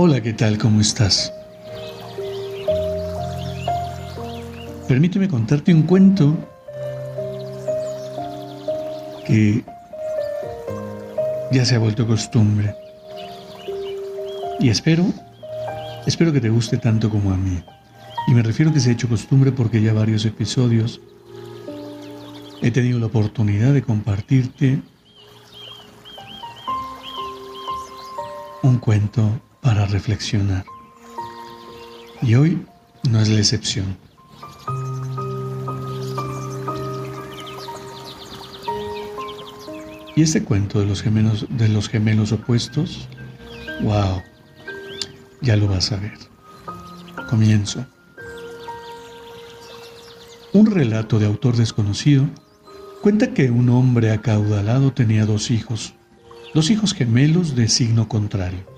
Hola, ¿qué tal? ¿Cómo estás? Permíteme contarte un cuento que ya se ha vuelto costumbre. Y espero, espero que te guste tanto como a mí. Y me refiero a que se ha hecho costumbre porque ya varios episodios he tenido la oportunidad de compartirte un cuento para reflexionar. Y hoy no es la excepción. Y este cuento de los gemelos, de los gemelos opuestos, wow, ya lo vas a ver. Comienzo. Un relato de autor desconocido cuenta que un hombre acaudalado tenía dos hijos, dos hijos gemelos de signo contrario.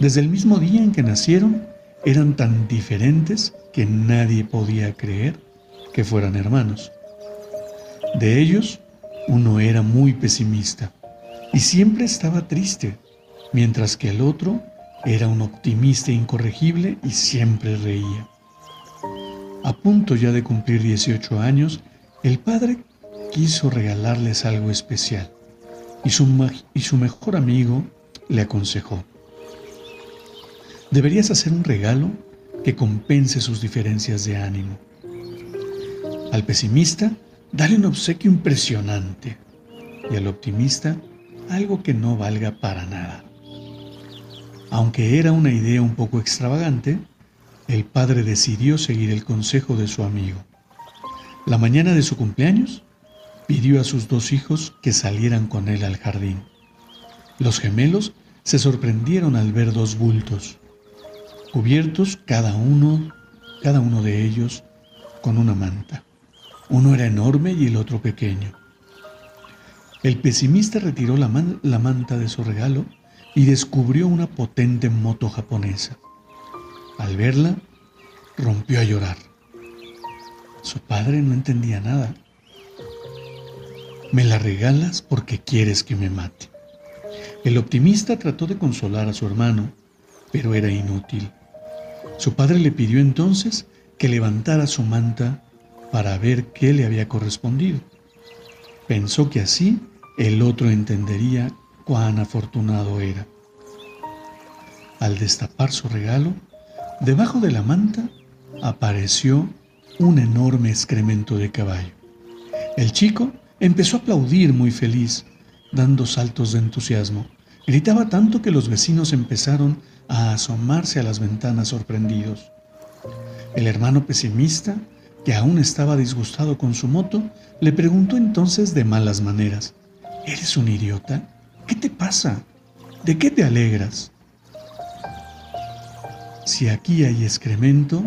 Desde el mismo día en que nacieron, eran tan diferentes que nadie podía creer que fueran hermanos. De ellos, uno era muy pesimista y siempre estaba triste, mientras que el otro era un optimista incorregible y siempre reía. A punto ya de cumplir 18 años, el padre quiso regalarles algo especial y su, y su mejor amigo le aconsejó. Deberías hacer un regalo que compense sus diferencias de ánimo. Al pesimista, dale un obsequio impresionante y al optimista algo que no valga para nada. Aunque era una idea un poco extravagante, el padre decidió seguir el consejo de su amigo. La mañana de su cumpleaños, pidió a sus dos hijos que salieran con él al jardín. Los gemelos se sorprendieron al ver dos bultos, cubiertos cada uno, cada uno de ellos con una manta. Uno era enorme y el otro pequeño. El pesimista retiró la, la manta de su regalo y descubrió una potente moto japonesa. Al verla, rompió a llorar. Su padre no entendía nada. Me la regalas porque quieres que me mate. El optimista trató de consolar a su hermano, pero era inútil. Su padre le pidió entonces que levantara su manta para ver qué le había correspondido. Pensó que así el otro entendería cuán afortunado era. Al destapar su regalo, debajo de la manta apareció un enorme excremento de caballo. El chico empezó a aplaudir muy feliz, dando saltos de entusiasmo. Gritaba tanto que los vecinos empezaron a asomarse a las ventanas sorprendidos. El hermano pesimista, que aún estaba disgustado con su moto, le preguntó entonces de malas maneras, ¿Eres un idiota? ¿Qué te pasa? ¿De qué te alegras? Si aquí hay excremento,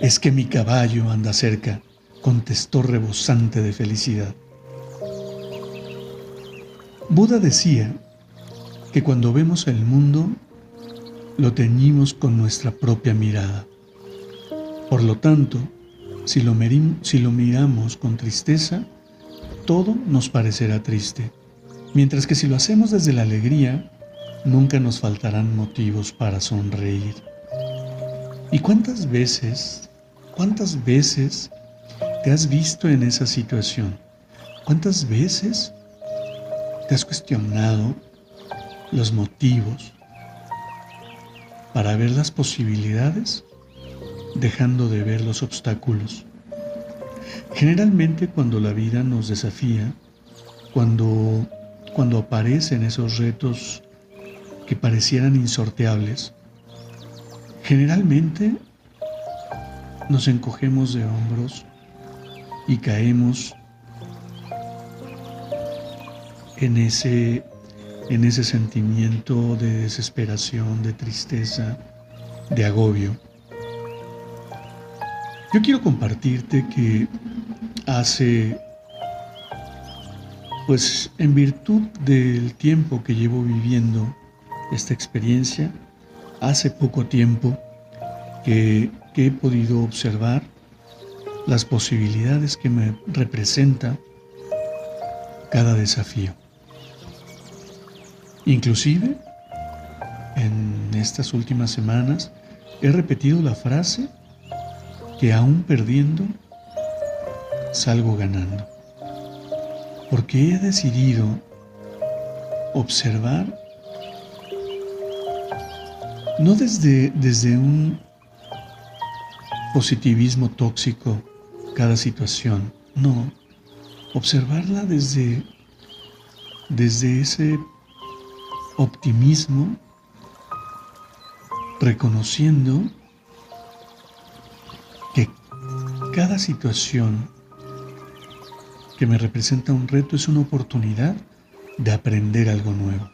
es que mi caballo anda cerca, contestó rebosante de felicidad. Buda decía que cuando vemos el mundo, lo teñimos con nuestra propia mirada. Por lo tanto, si lo, si lo miramos con tristeza, todo nos parecerá triste, mientras que si lo hacemos desde la alegría, nunca nos faltarán motivos para sonreír. ¿Y cuántas veces, cuántas veces te has visto en esa situación? ¿Cuántas veces te has cuestionado los motivos para ver las posibilidades dejando de ver los obstáculos. Generalmente cuando la vida nos desafía, cuando, cuando aparecen esos retos que parecieran insorteables, generalmente nos encogemos de hombros y caemos en ese, en ese sentimiento de desesperación, de tristeza, de agobio. Yo quiero compartirte que hace, pues en virtud del tiempo que llevo viviendo esta experiencia, hace poco tiempo que, he podido observar las posibilidades que me representa cada desafío. Inclusive, en estas últimas semanas he repetido la frase que aún perdiendo, salgo ganando. Porque he decidido observar no desde, desde un positivismo tóxico cada situación, no, observarla desde, desde ese optimismo, reconociendo Cada situación que me representa un reto es una oportunidad de aprender algo nuevo.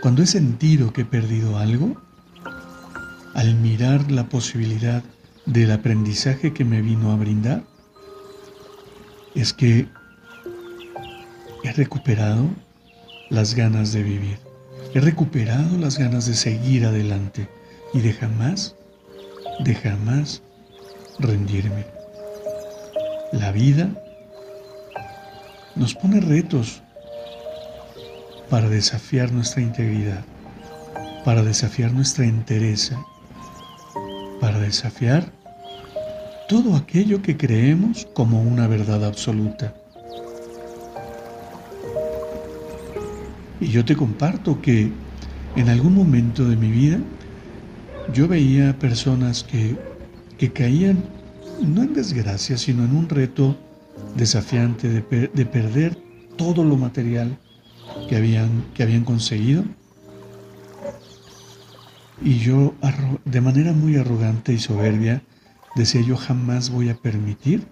Cuando he sentido que he perdido algo, al mirar la posibilidad del aprendizaje que me vino a brindar, es que he recuperado las ganas de vivir, he recuperado las ganas de seguir adelante y de jamás, de jamás rendirme. La vida nos pone retos para desafiar nuestra integridad, para desafiar nuestra entereza, para desafiar todo aquello que creemos como una verdad absoluta. Y yo te comparto que en algún momento de mi vida yo veía personas que que caían no en desgracia, sino en un reto desafiante de, perder todo lo material que habían, que habían conseguido. Y yo, de manera muy arrogante y soberbia, decía yo jamás voy a permitir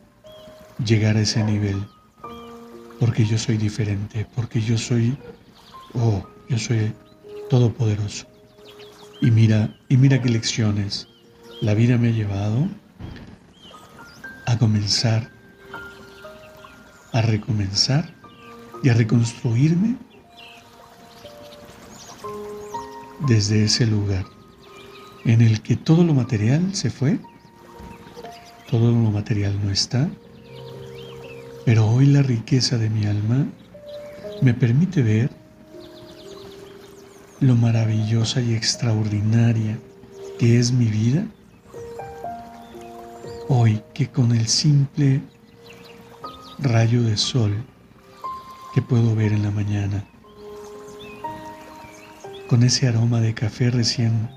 llegar a ese nivel, porque yo soy diferente, porque yo soy, oh, yo soy todopoderoso. Y mira, y mira qué lecciones la vida me ha llevado a comenzar, a recomenzar y a reconstruirme desde ese lugar en el que todo lo material se fue, todo lo material no está, pero hoy la riqueza de mi alma me permite ver lo maravillosa y extraordinaria que es mi vida. Hoy que con el simple rayo de sol que puedo ver en la mañana, con ese aroma de café recién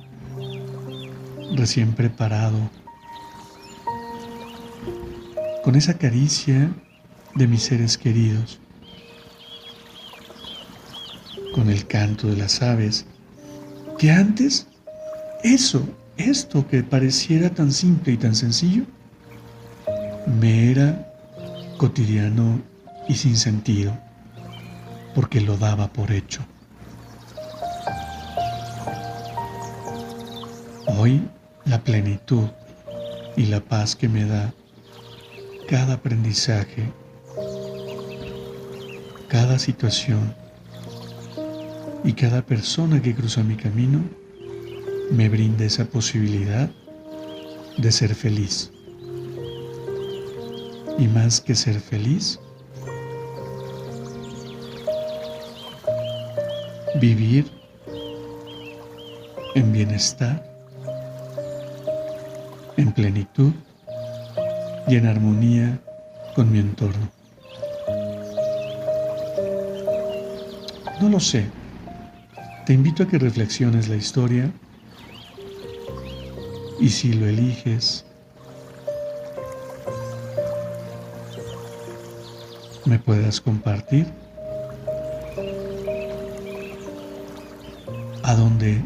recién preparado, con esa caricia de mis seres queridos, con el canto de las aves, que antes eso, esto que pareciera tan simple y tan sencillo, me era cotidiano y sin sentido, porque lo daba por hecho. Hoy la plenitud y la paz que me da cada aprendizaje, cada situación y cada persona que cruza mi camino me brinda esa posibilidad de ser feliz y más que ser feliz, vivir en bienestar, en plenitud y en armonía con mi entorno. No lo sé. Te invito a que reflexiones la historia y si lo eliges, me puedas compartir a dónde,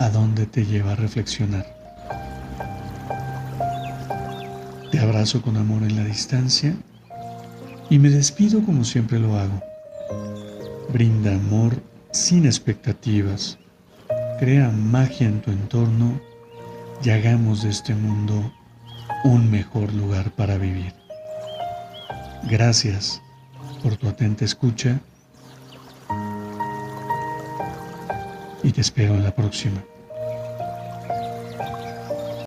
a dónde te lleva a reflexionar. Te abrazo con amor en la distancia Y me despido como siempre lo hago. Brinda amor sin expectativas. Crea magia en tu entorno y hagamos de este mundo un mejor lugar para vivir. Gracias por tu atenta escucha y te espero en la próxima.